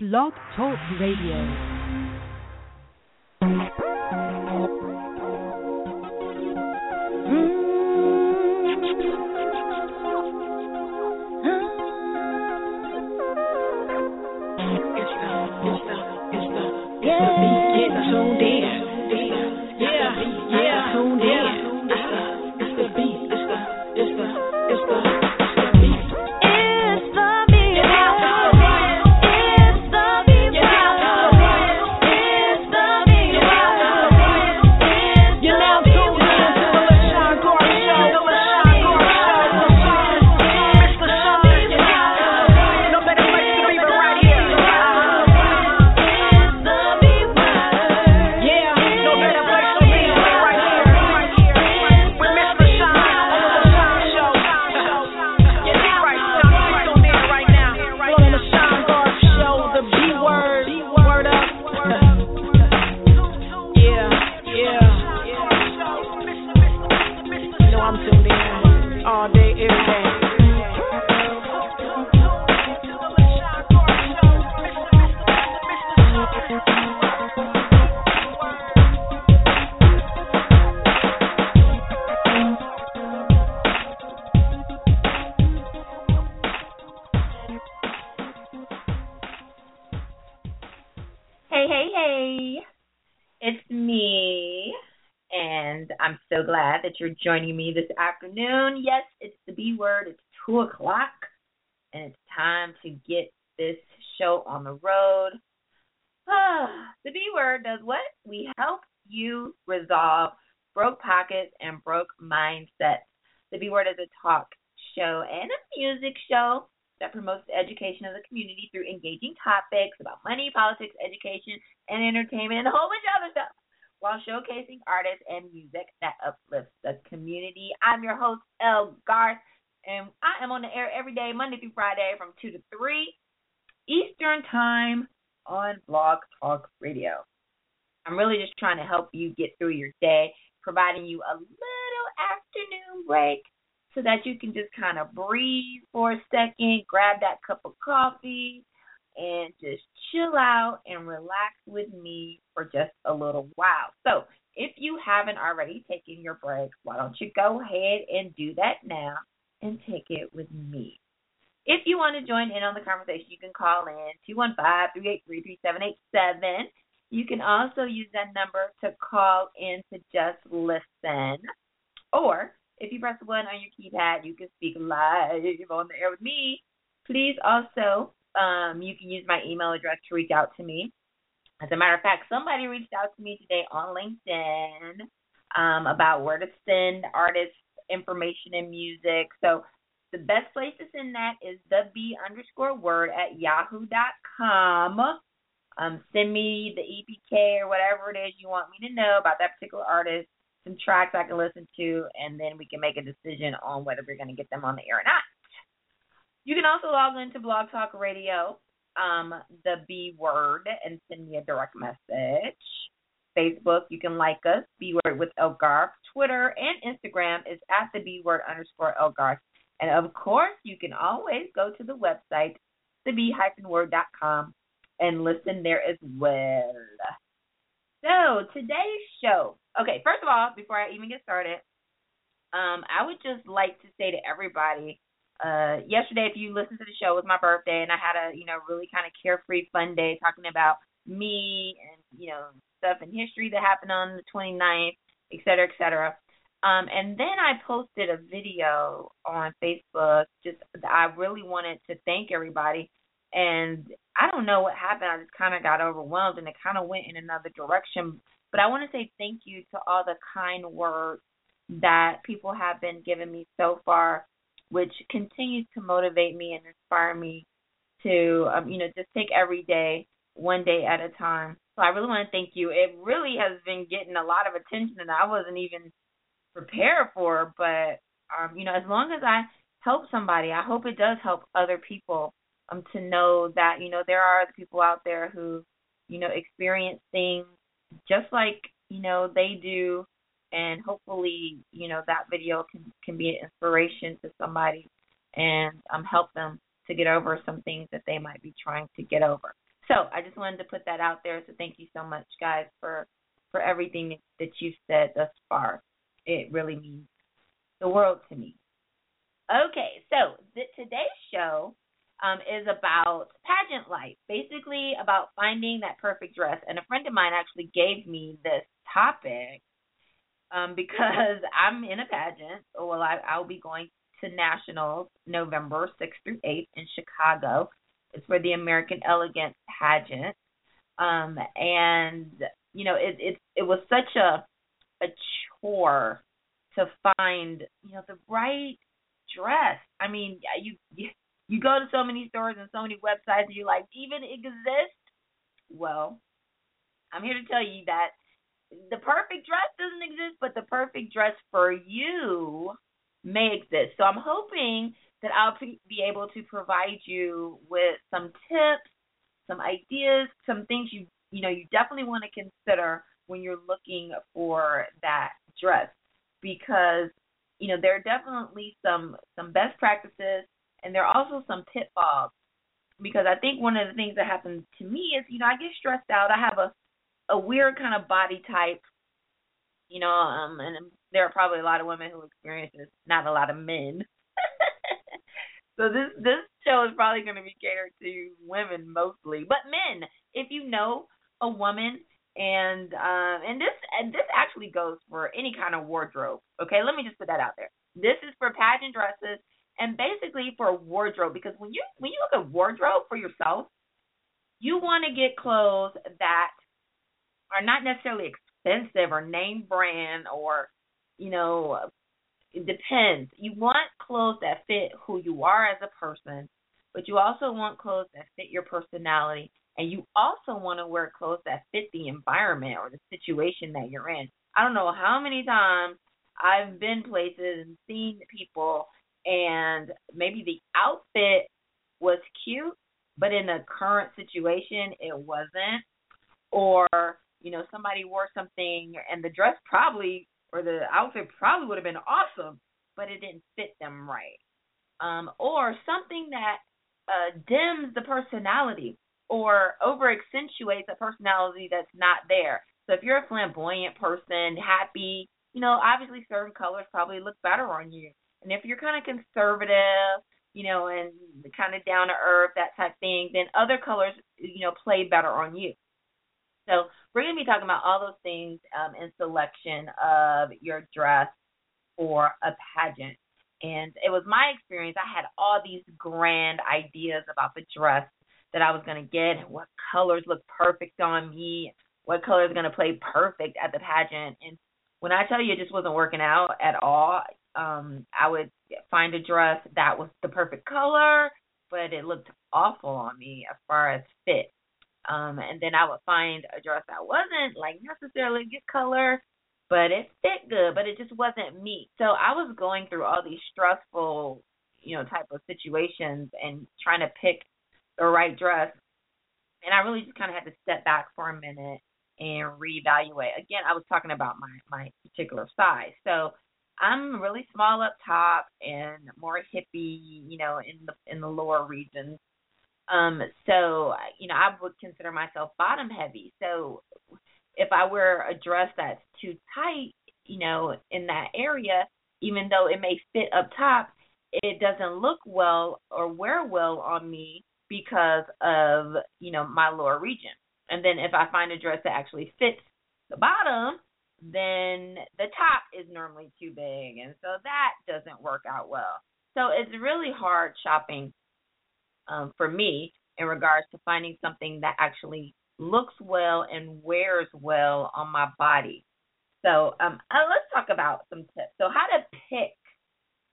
Blog Talk Radio. Joining me this afternoon. Yes, it's the B word. It's 2 o'clock. And it's time to get this show on the road. Ah, the B word does what? We help you resolve broke pockets and broke mindsets. The B word is a talk show and a music show that promotes the education of the community through engaging topics about money, politics, education, and entertainment, and a whole bunch of other stuff, while showcasing artists and music that uplifts the community. I'm your host, El Garth, and I am on the air every day, Monday through Friday, from 2 to 3 Eastern Time on Blog Talk Radio. I'm really just trying to help you get through your day, providing you a little afternoon break so that you can just kind of breathe for a second, grab that cup of coffee, and just chill out and relax with me for just a little while. So, if you haven't already taken your break, why don't you go ahead and do that now and take it with me? If you want to join in on the conversation, you can call in 215 383 3787. You can also use that number to call in to just listen. Or if you press one on your keypad, you can speak live on the air with me. Please also, um, you can use my email address to reach out to me. As a matter of fact, somebody reached out to me today on LinkedIn um, about where to send artists information and music. So the best place to send that is the B underscore word at yahoo.com. Um, send me the EPK or whatever it is you want me to know about that particular artist some tracks I can listen to, and then we can make a decision on whether we're going to get them on the air or not. You can also log into Blog Talk Radio, um, the B word, and send me a direct message. Facebook, you can like us, B word with Elgarth. Twitter and Instagram is at the B word underscore Elgarth. And of course, you can always go to the website, theb-word.com, and listen there as well. So today's show. Okay, first of all, before I even get started, um, I would just like to say to everybody, uh, yesterday if you listened to the show, it was my birthday, and I had a you know really kind of carefree, fun day talking about me and you know stuff in history that happened on the 29th, et cetera, et cetera. Um, and then I posted a video on Facebook. Just I really wanted to thank everybody and I don't know what happened. I just kind of got overwhelmed and it kind of went in another direction. But I want to say thank you to all the kind words that people have been giving me so far, which continues to motivate me and inspire me to, um, you know, just take every day one day at a time. So I really want to thank you. It really has been getting a lot of attention that I wasn't even prepared for. But, um, you know, as long as I help somebody, I hope it does help other people um to know that you know there are people out there who you know experience things just like you know they do and hopefully you know that video can can be an inspiration to somebody and um help them to get over some things that they might be trying to get over So I just wanted to put that out there. So thank you so much, guys, for for everything that you've said thus far. It really means the world to me. Okay, so today's show um, is about pageant life, basically about finding that perfect dress. And a friend of mine actually gave me this topic um, because I'm in a pageant. Well, I, I'll be going to nationals November 6th through 8th in Chicago. It's for the American Elegance pageant. Um, and you know, it it it was such a a chore to find, you know, the right dress. I mean, you you, you go to so many stores and so many websites and you're like, even exist? Well, I'm here to tell you that the perfect dress doesn't exist, but the perfect dress for you may exist. So I'm hoping that I'll be able to provide you with some tips, some ideas, some things you you know you definitely want to consider when you're looking for that dress because you know there are definitely some some best practices and there are also some pitfalls because I think one of the things that happens to me is you know I get stressed out. I have a a weird kind of body type, you know, um, and there are probably a lot of women who experience this, not a lot of men. so this this show is probably going to be catered to women mostly, but men, if you know a woman and um and this and this actually goes for any kind of wardrobe. Okay, let me just put that out there. This is for pageant dresses and basically for wardrobe because when you when you look at wardrobe for yourself, you want to get clothes that are not necessarily expensive or name brand or you know it depends. You want clothes that fit who you are as a person, but you also want clothes that fit your personality and you also want to wear clothes that fit the environment or the situation that you're in. I don't know how many times I've been places and seen people and maybe the outfit was cute, but in the current situation it wasn't. Or, you know, somebody wore something and the dress probably or the outfit probably would have been awesome, but it didn't fit them right. Um, or something that uh, dims the personality or over accentuates a personality that's not there. So if you're a flamboyant person, happy, you know, obviously certain colors probably look better on you. And if you're kind of conservative, you know, and kind of down to earth, that type thing, then other colors, you know, play better on you. So we're going to be talking about all those things um, in selection of your dress for a pageant. And it was my experience. I had all these grand ideas about the dress that I was going to get, what colors look perfect on me, what color is going to play perfect at the pageant. And when I tell you it just wasn't working out at all, um, I would find a dress that was the perfect color, but it looked awful on me as far as fit. Um, and then I would find a dress that wasn't like necessarily good color, but it fit good, but it just wasn't me. So I was going through all these stressful, you know, type of situations and trying to pick the right dress. And I really just kind of had to step back for a minute and reevaluate. Again, I was talking about my my particular size. So I'm really small up top and more hippie, you know, in the in the lower regions. Um, so you know, I would consider myself bottom heavy. So if I wear a dress that's too tight, you know, in that area, even though it may fit up top, it doesn't look well or wear well on me because of you know my lower region. And then if I find a dress that actually fits the bottom, then the top is normally too big, and so that doesn't work out well. So it's really hard shopping um, for me in regards to finding something that actually looks well and wears well on my body. So um, uh, let's talk about some tips. So how to pick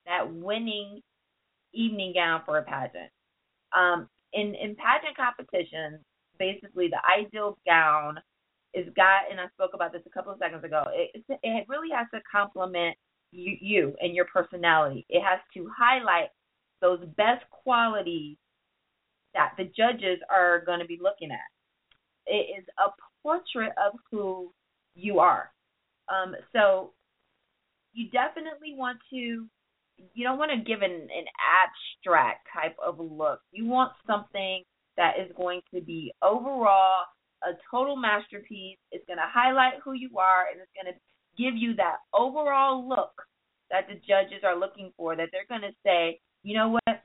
that winning evening gown for a pageant. Um, in in pageant competitions, basically the ideal gown is got, and I spoke about this a couple of seconds ago. It it really has to complement you, you and your personality. It has to highlight those best qualities that the judges are going to be looking at. It is a portrait of who you are. Um, so you definitely want to you don't want to give an, an abstract type of look. You want something that is going to be overall a total masterpiece. It's going to highlight who you are and it's going to give you that overall look that the judges are looking for, that they're going to say, you know what,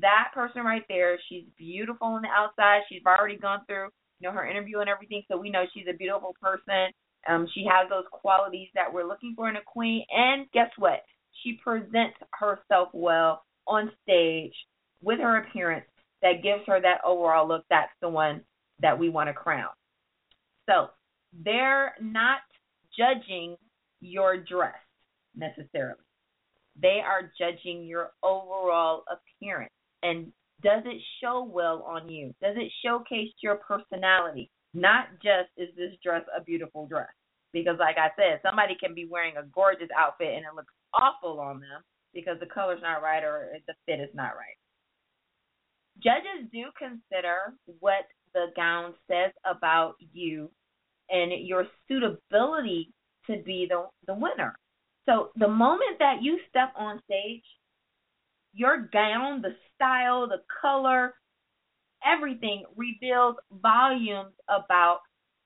that person right there, she's beautiful on the outside. She's already gone through, you know, her interview and everything, so we know she's a beautiful person. Um, she has those qualities that we're looking for in a queen. And guess what? She presents herself well on stage with her appearance that gives her that overall look. That's the one that we want to crown. So they're not judging your dress necessarily. They are judging your overall appearance. And does it show well on you? Does it showcase your personality? Not just is this dress a beautiful dress. Because, like I said, somebody can be wearing a gorgeous outfit and it looks awful on them because the color's not right or the fit is not right. Judges do consider what the gown says about you and your suitability to be the the winner. So the moment that you step on stage, your gown, the style, the color, everything reveals volumes about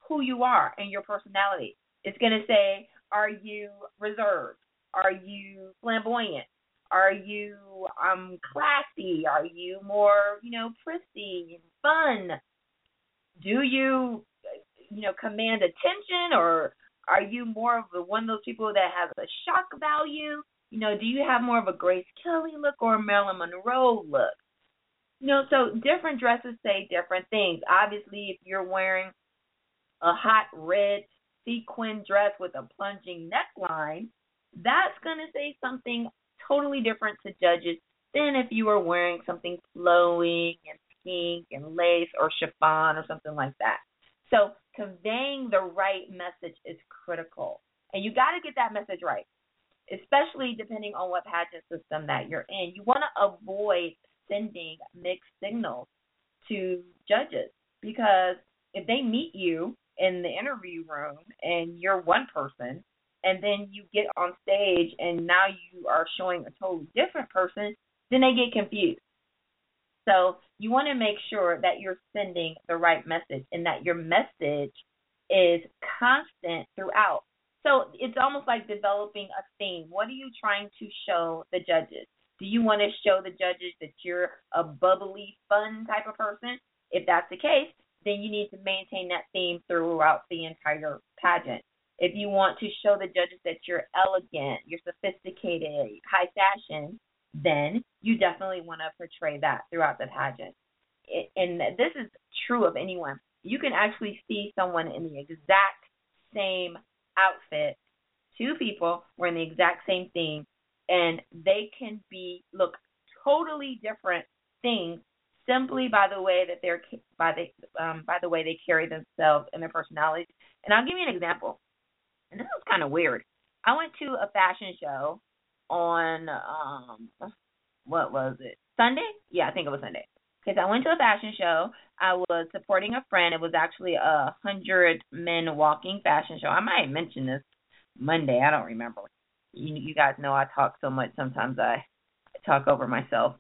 who you are and your personality. It's going to say, are you reserved? Are you flamboyant? Are you um classy? Are you more, you know, prissy and fun? Do you you know command attention or are you more of the one of those people that has a shock value? You know, do you have more of a Grace Kelly look or a Marilyn Monroe look? You know, so different dresses say different things. Obviously, if you're wearing a hot red sequin dress with a plunging neckline, that's going to say something totally different to judges than if you were wearing something flowing and pink and lace or chiffon or something like that. So conveying the right message is critical. And you got to get that message right, especially depending on what pageant system that you're in. You want to avoid sending mixed signals to judges because if they meet you in the interview room and you're one person and then you get on stage and now you are showing a totally different person, then they get confused. So you want to make sure that you're sending the right message and that your message is constant throughout. So it's almost like developing a theme. What are you trying to show the judges? Do you want to show the judges that you're a bubbly, fun type of person? If that's the case, then you need to maintain that theme throughout the entire pageant. If you want to show the judges that you're elegant, you're sophisticated, high fashion, then you definitely want to portray that throughout the pageant. And this is true of anyone. You can actually see someone in the exact same outfit, two people wearing the exact same thing, and they can be look totally different things simply by the way that they're by the um, by the way they carry themselves and their personalities. And I'll give you an example. And this was kind of weird. I went to a fashion show on um what was it? Sunday? Yeah, I think it was Sunday. Because I went to a fashion show. I was supporting a friend. It was actually a hundred men walking fashion show. I might mention this Monday. I don't remember. You, you guys know I talk so much. Sometimes I talk over myself.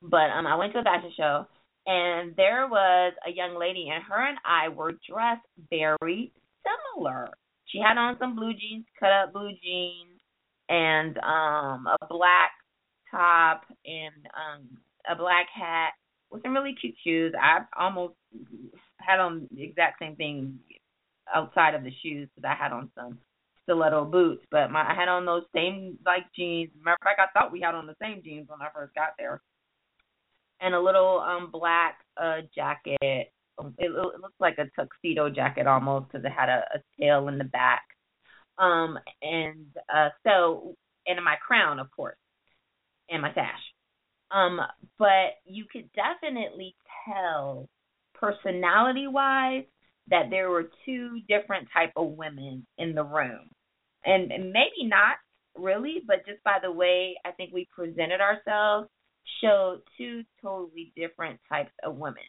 But um, I went to a fashion show, and there was a young lady, and her and I were dressed very similar. She had on some blue jeans, cut up blue jeans, and um a black top and um a black hat with some really cute shoes. I almost had on the exact same thing outside of the shoes because I had on some stiletto boots, but my I had on those same like jeans. Matter of fact, I thought we had on the same jeans when I first got there, and a little um black uh jacket. It, it looked like a tuxedo jacket almost because it had a, a tail in the back. Um, and uh, so, and my crown, of course, and my sash. Um, but you could definitely tell personality wise that there were two different type of women in the room. And, and maybe not really, but just by the way I think we presented ourselves showed two totally different types of women.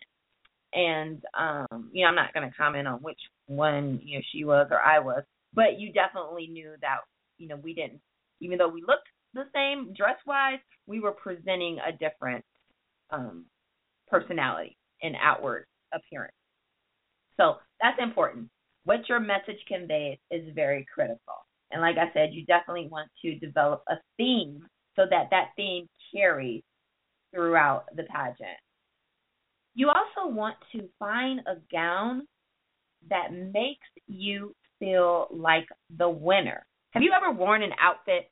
And um, you know, I'm not gonna comment on which one, you know, she was or I was, but you definitely knew that, you know, we didn't even though we looked the same dress wise, we were presenting a different um personality. and outward appearance. So that's important. What your message conveys is very critical. And like I said, you definitely want to develop a theme so that that theme carries throughout the pageant. You also want to find a gown that makes you feel like the winner. Have you ever worn an outfit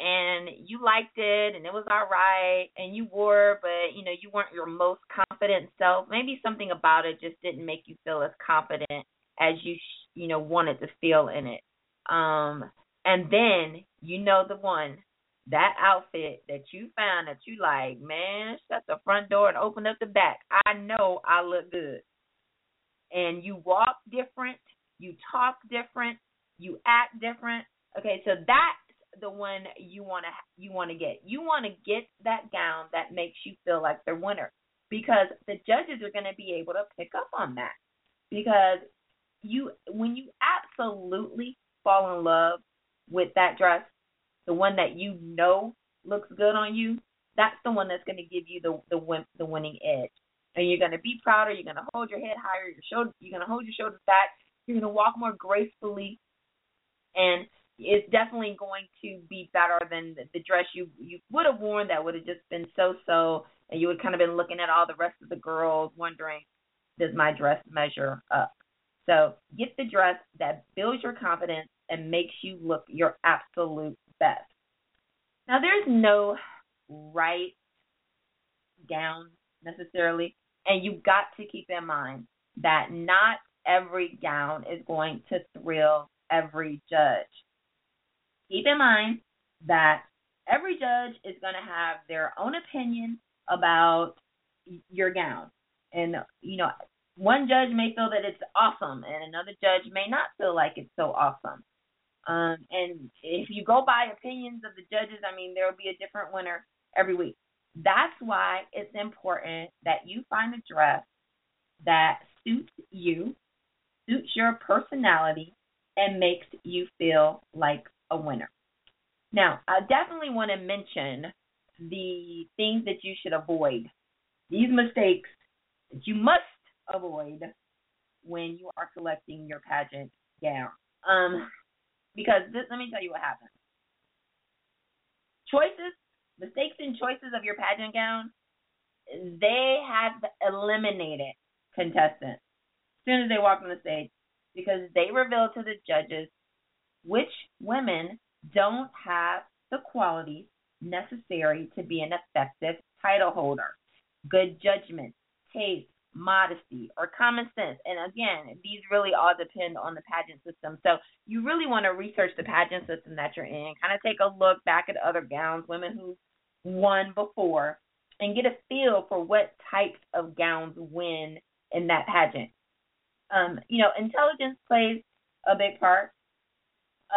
and you liked it and it was all right and you wore but you know you weren't your most confident self. Maybe something about it just didn't make you feel as confident as you you know wanted to feel in it. Um and then you know the one that outfit that you found that you like man shut the front door and open up the back. I know i look good. And you walk different you talk different you act different. Okay so that the one you want to you want to get. You want to get that gown that makes you feel like the winner because the judges are going to be able to pick up on that. Because you when you absolutely fall in love with that dress, the one that you know looks good on you, that's the one that's going to give you the the win, the winning edge. And you're going to be prouder. You're going to hold your head higher. Your shoulder. You're going to hold your shoulders back. You're going to walk more gracefully, and it's definitely going to be better than the, the dress you you would have worn that would have just been so so and you would kind of been looking at all the rest of the girls wondering does my dress measure up? So get the dress that builds your confidence and makes you look your absolute best. Now there's no right gown necessarily and you've got to keep in mind that not every gown is going to thrill every judge keep in mind that every judge is going to have their own opinion about your gown. And, you know, one judge may feel that it's awesome, and another judge may not feel like it's so awesome. Um, and if you go by opinions of the judges, I mean, there will be a different winner every week. That's why it's important that you find a dress that suits you, suits your personality, and makes you feel like a winner. Now, I definitely want to mention the things that you should avoid. These mistakes that you must avoid when you are selecting your pageant gown. Um, because this, let me tell you what happens. Choices, mistakes and choices of your pageant gown, they have eliminated contestants as soon as they walk on the stage because they reveal to the judges which women don't have the qualities necessary to be an effective title holder. Good judgment, taste, modesty, or common sense. And again, these really all depend on the pageant system. So you really want to research the pageant system that you're in, kind of take a look back at other gowns, women who won before, and get a feel for what types of gowns win in that pageant. Um, you know, intelligence plays a big part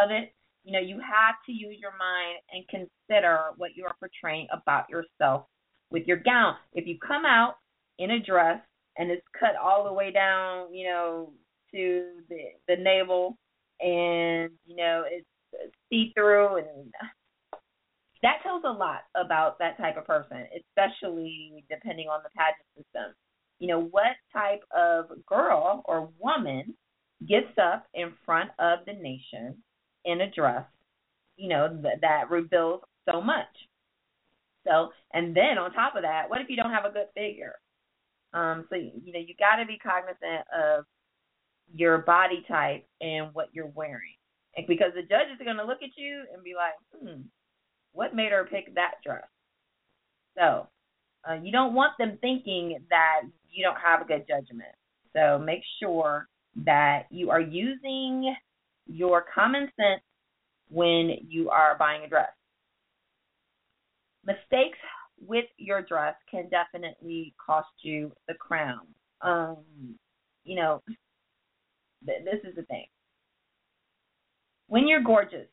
of it. You know, you have to use your mind and consider what you are portraying about yourself with your gown. If you come out in a dress and it's cut all the way down, you know, to the the navel and you know it's see through and that tells a lot about that type of person, especially depending on the pageant system. You know, what type of girl or woman gets up in front of the nation in a dress, you know, th- that reveals so much. So, and then on top of that, what if you don't have a good figure? Um, so you know, you got to be cognizant of your body type and what you're wearing, and because the judges are going to look at you and be like, hmm, what made her pick that dress? So, uh, you don't want them thinking that you don't have a good judgment. So make sure that you are using your common sense when you are buying a dress. Mistakes with your dress can definitely cost you the crown. Um, you know, th- this is the thing. When you're gorgeous,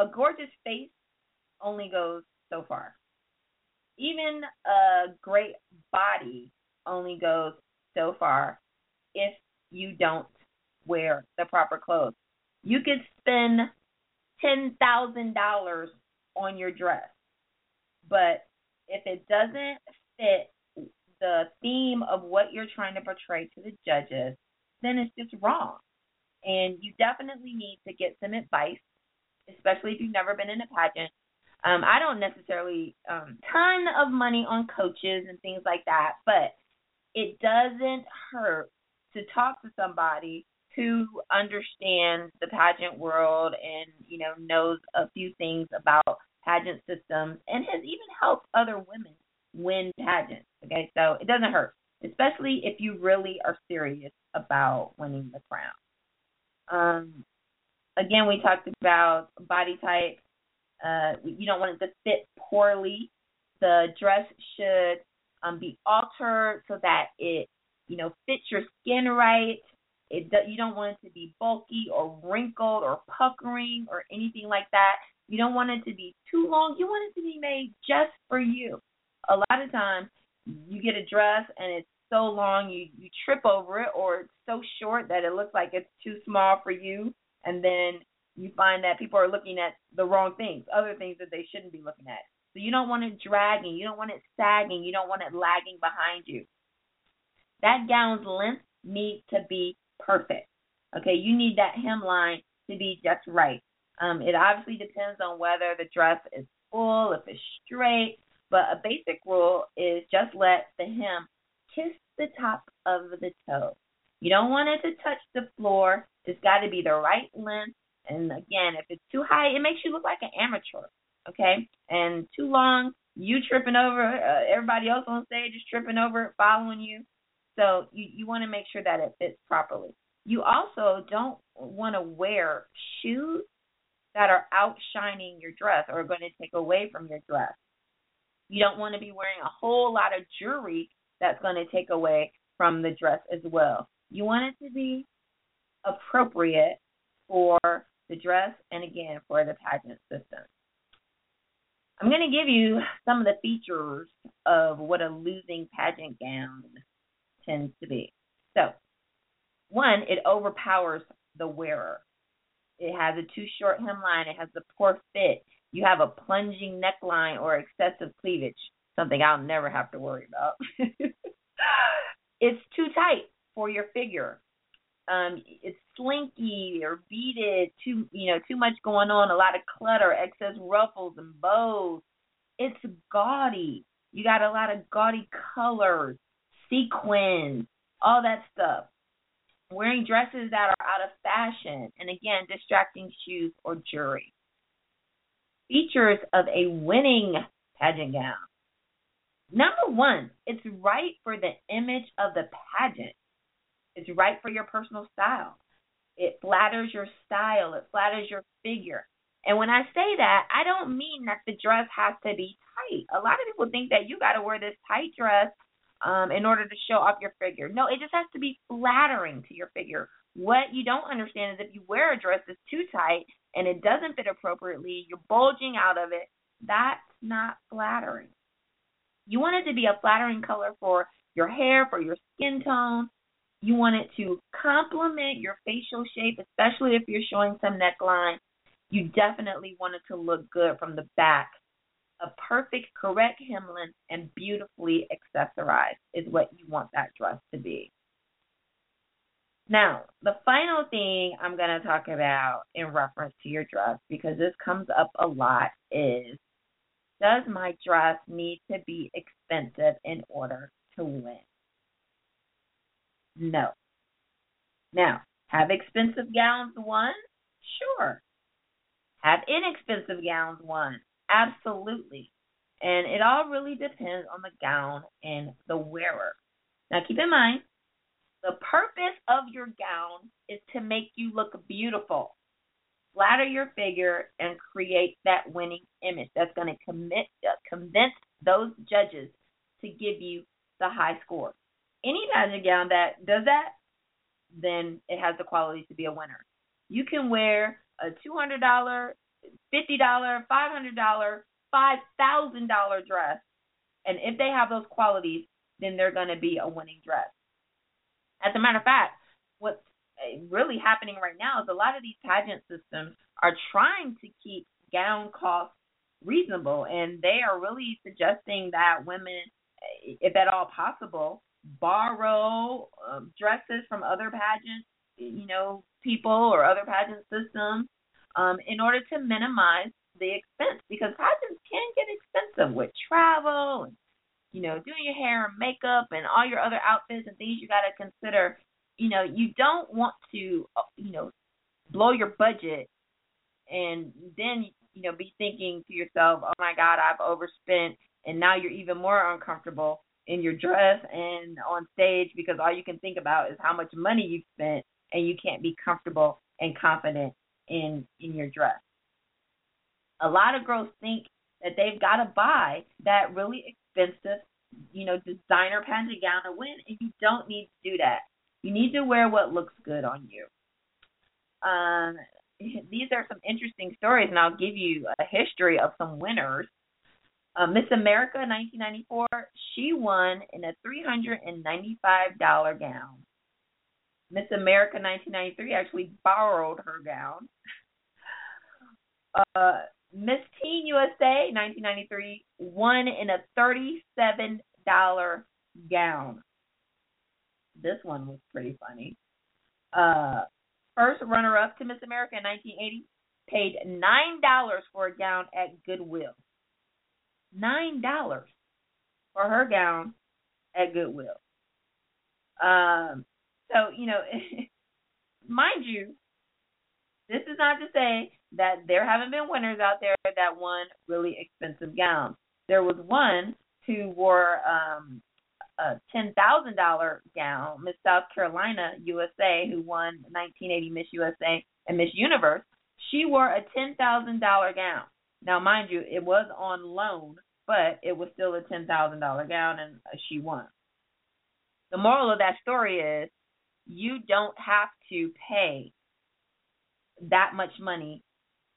a gorgeous face only goes so far. Even a great body only goes so far if you don't wear the proper clothes. You could spend $10,000 on your dress, but if it doesn't fit the theme of what you're trying to portray to the judges, then it's just wrong. And you definitely need to get some advice, especially if you've never been in a pageant. Um, I don't necessarily um, ton of money on coaches and things like that, but it doesn't hurt to talk to somebody who understands the pageant world and you know knows a few things about pageant systems and has even helped other women win pageants. Okay, so it doesn't hurt, especially if you really are serious about winning the crown. Um, again, we talked about body type. Uh, you don't want it to fit poorly. The dress should um, be altered so that it, you know, fits your skin right. It you don't want it to be bulky or wrinkled or puckering or anything like that. You don't want it to be too long. You want it to be made just for you. A lot of times, you get a dress and it's so long you you trip over it, or it's so short that it looks like it's too small for you, and then you find that people are looking at the wrong things, other things that they shouldn't be looking at. So you don't want it dragging, you don't want it sagging, you don't want it lagging behind you. That gown's length needs to be perfect. Okay, you need that hemline to be just right. Um, it obviously depends on whether the dress is full, if it's straight, but a basic rule is just let the hem kiss the top of the toe. You don't want it to touch the floor. It's got to be the right length. And again, if it's too high, it makes you look like an amateur. Okay, and too long, you tripping over, uh, everybody else on stage is tripping over following you. So you you want to make sure that it fits properly. You also don't want to wear shoes that are outshining your dress or going to take away from your dress. You don't want to be wearing a whole lot of jewelry that's going to take away from the dress as well. You want it to be appropriate for the dress and again for the pageant system. I'm going to give you some of the features of what a losing pageant gown tends to be. So, one, it overpowers the wearer. It has a too short hemline. It has a poor fit. You have a plunging neckline or excessive cleavage, something I'll never have to worry about. it's too tight for your figure. Um, it's slinky or beaded, too you know, too much going on, a lot of clutter, excess ruffles and bows. It's gaudy. You got a lot of gaudy colors, sequins, all that stuff. Wearing dresses that are out of fashion, and again, distracting shoes or jewelry. Features of a winning pageant gown. Number one, it's right for the image of the pageant. It's right for your personal style. It flatters your style, it flatters your figure. And when I say that, I don't mean that the dress has to be tight. A lot of people think that you got to wear this tight dress um, in order to show off your figure. No, it just has to be flattering to your figure. What you don't understand is if you wear a dress that's too tight and it doesn't fit appropriately, you're bulging out of it, that's not flattering. You want it to be a flattering color for your hair, for your skin tone. You want it to complement your facial shape, especially if you're showing some neckline. You definitely want it to look good from the back. A perfect, correct hemline and beautifully accessorized is what you want that dress to be. Now, the final thing I'm going to talk about in reference to your dress, because this comes up a lot, is does my dress need to be expensive in order to win? No. Now, have expensive gowns won? Sure. Have inexpensive gowns won? Absolutely. And it all really depends on the gown and the wearer. Now, keep in mind, the purpose of your gown is to make you look beautiful flatter your figure and create that winning image that's going to commit uh, convince those judges to give you the high score. Any pageant gown that does that, then it has the qualities to be a winner. You can wear a two hundred dollar, fifty dollar, five hundred dollar, five thousand dollar dress, and if they have those qualities, then they're going to be a winning dress. As a matter of fact, what's really happening right now is a lot of these pageant systems are trying to keep gown costs reasonable and they are really suggesting that women if at all possible, borrow um, dresses from other pageant, you know, people or other pageant systems um, in order to minimize the expense because pageants can get expensive with travel and you know doing your hair and makeup and all your other outfits and things you got to consider. You know, you don't want to uh, you know blow your budget and then you know be thinking to yourself, oh my God, I've overspent, and now you're even more uncomfortable in your dress and on stage because all you can think about is how much money you've spent and you can't be comfortable and confident in in your dress. A lot of girls think that they've got to buy that really expensive, you know, designer pageant gown to win, and you don't need to do that. You need to wear what looks good on you. Um, these are some interesting stories, and I'll give you a history of some winners. Uh, Miss America 1994, she won in a $395 gown. Miss America 1993 actually borrowed her gown. Uh, Miss Teen USA 1993 won in a $37 gown. This one was pretty funny. Uh, first runner up to Miss America in 1980 paid $9 for a gown at Goodwill. $9 for her gown at Goodwill. Um, so, you know, mind you, this is not to say that there haven't been winners out there that won really expensive gowns. There was one who wore um a ten thousand dollar gown, Miss South Carolina USA, who won 1980 Miss USA and Miss Universe. She wore a ten thousand dollar gown. Now, mind you, it was on loan, but it was still a ten thousand dollar gown, and she won. The moral of that story is, you don't have to pay that much money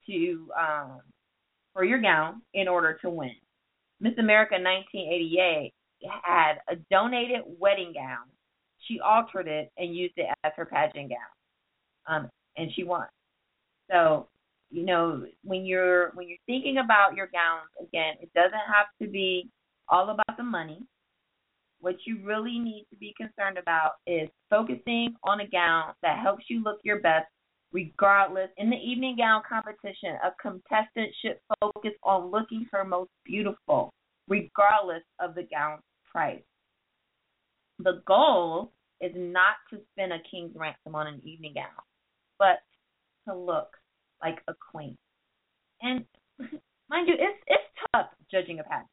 to um, for your gown in order to win. Miss America 1988 had a donated wedding gown. She altered it and used it as her pageant gown, um, and she won. So, you know, when you're when you're thinking about your gowns, again, it doesn't have to be all about the money. What you really need to be concerned about is focusing on a gown that helps you look your best regardless. In the evening gown competition, a contestant should focus on looking her most beautiful, regardless of the gown's price. The goal is not to spend a king's ransom on an evening gown, but to look like a queen. And mind you, it's it's tough judging a pageant.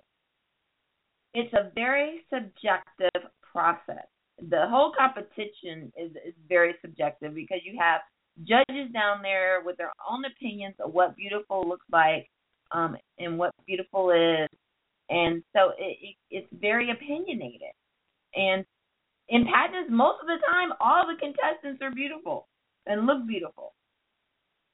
It's a very subjective process. The whole competition is is very subjective because you have judges down there with their own opinions of what beautiful looks like um, and what beautiful is. And so it, it, it's very opinionated. And in pageants, most of the time, all the contestants are beautiful and look beautiful.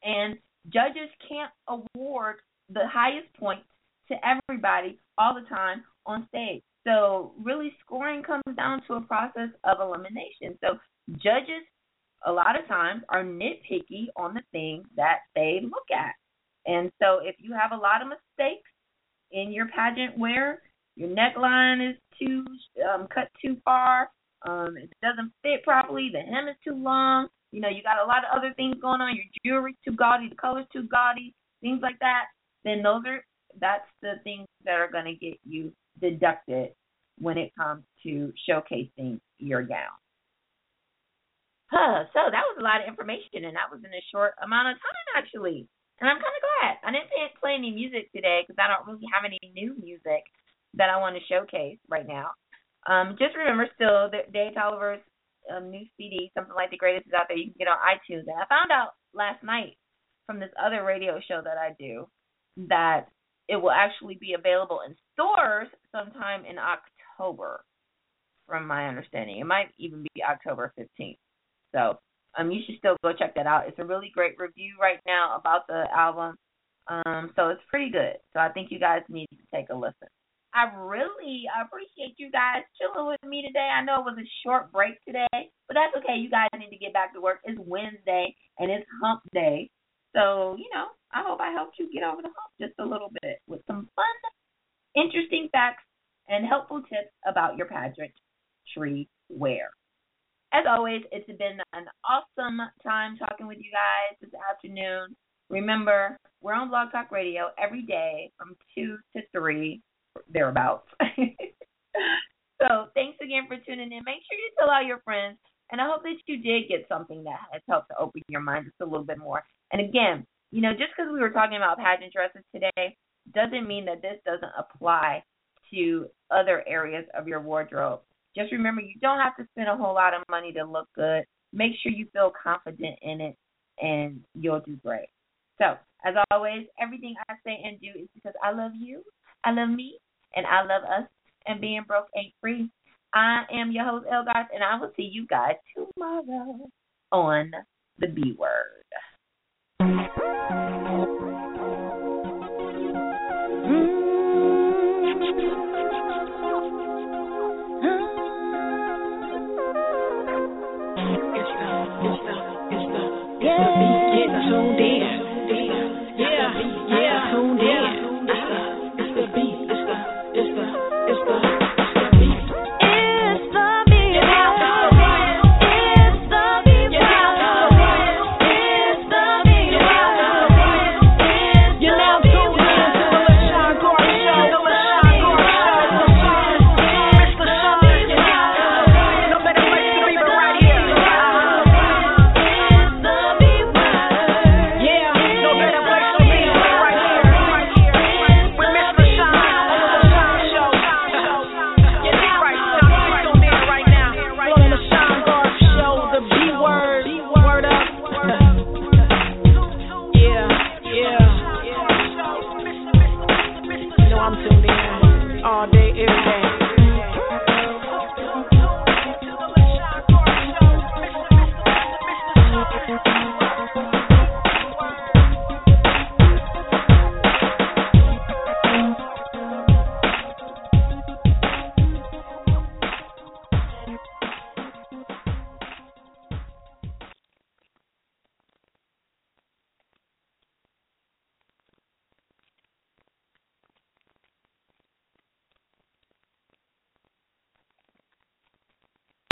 And judges can't award the highest points to everybody all the time on stage. So really scoring comes down to a process of elimination. So judges a lot of times are nitpicky on the things that they look at. And so if you have a lot of mistakes in your pageant wear, your neckline is too um, cut too far, um, it doesn't fit properly, the hem is too long, you know, you got a lot of other things going on, your jewelry's too gaudy, the color's too gaudy, things like that, then those are that's the things that are going to get you deducted when it comes to showcasing your gown. Huh, so that was a lot of information, and that was in a short amount of time, actually. And I'm kind of glad. I didn't play any music today because I don't really have any new music that I want to showcase right now. Um, just remember, still, that Dave Tolliver's um, new CD, something like the greatest, is out there. You can get on iTunes. And I found out last night from this other radio show that I do that it will actually be available in stores sometime in October, from my understanding. It might even be October 15th. So um, you should still go check that out. It's a really great review right now about the album. Um, so it's pretty good. So I think you guys need to take a listen. I really appreciate you guys chilling with me today. I know it was a short break today, but that's okay. You guys need to get back to work. It's Wednesday and it's hump day. So, you know, I hope I helped you get over the hump just a little bit with some fun, interesting facts and helpful tips about your pageantry wear. As always, it's been an awesome time talking with you guys this afternoon. Remember, we're on Blog Talk Radio every day from 2 to 3, thereabouts. so thanks again for tuning in. Make sure you tell all your friends. And I hope that you did get something that has helped to open your mind just a little bit more. And again, you know, just because we were talking about pageant dresses today doesn't mean that this doesn't apply to other areas of your wardrobe. Just remember, you don't have to spend a whole lot of money to look good. Make sure you feel confident in it, and you'll do great. So, as always, everything I say and do is because I love you, I love me, and I love us, and being broke ain't free. I am your host, Elgarth, and I will see you guys tomorrow on the B Word. Thank you.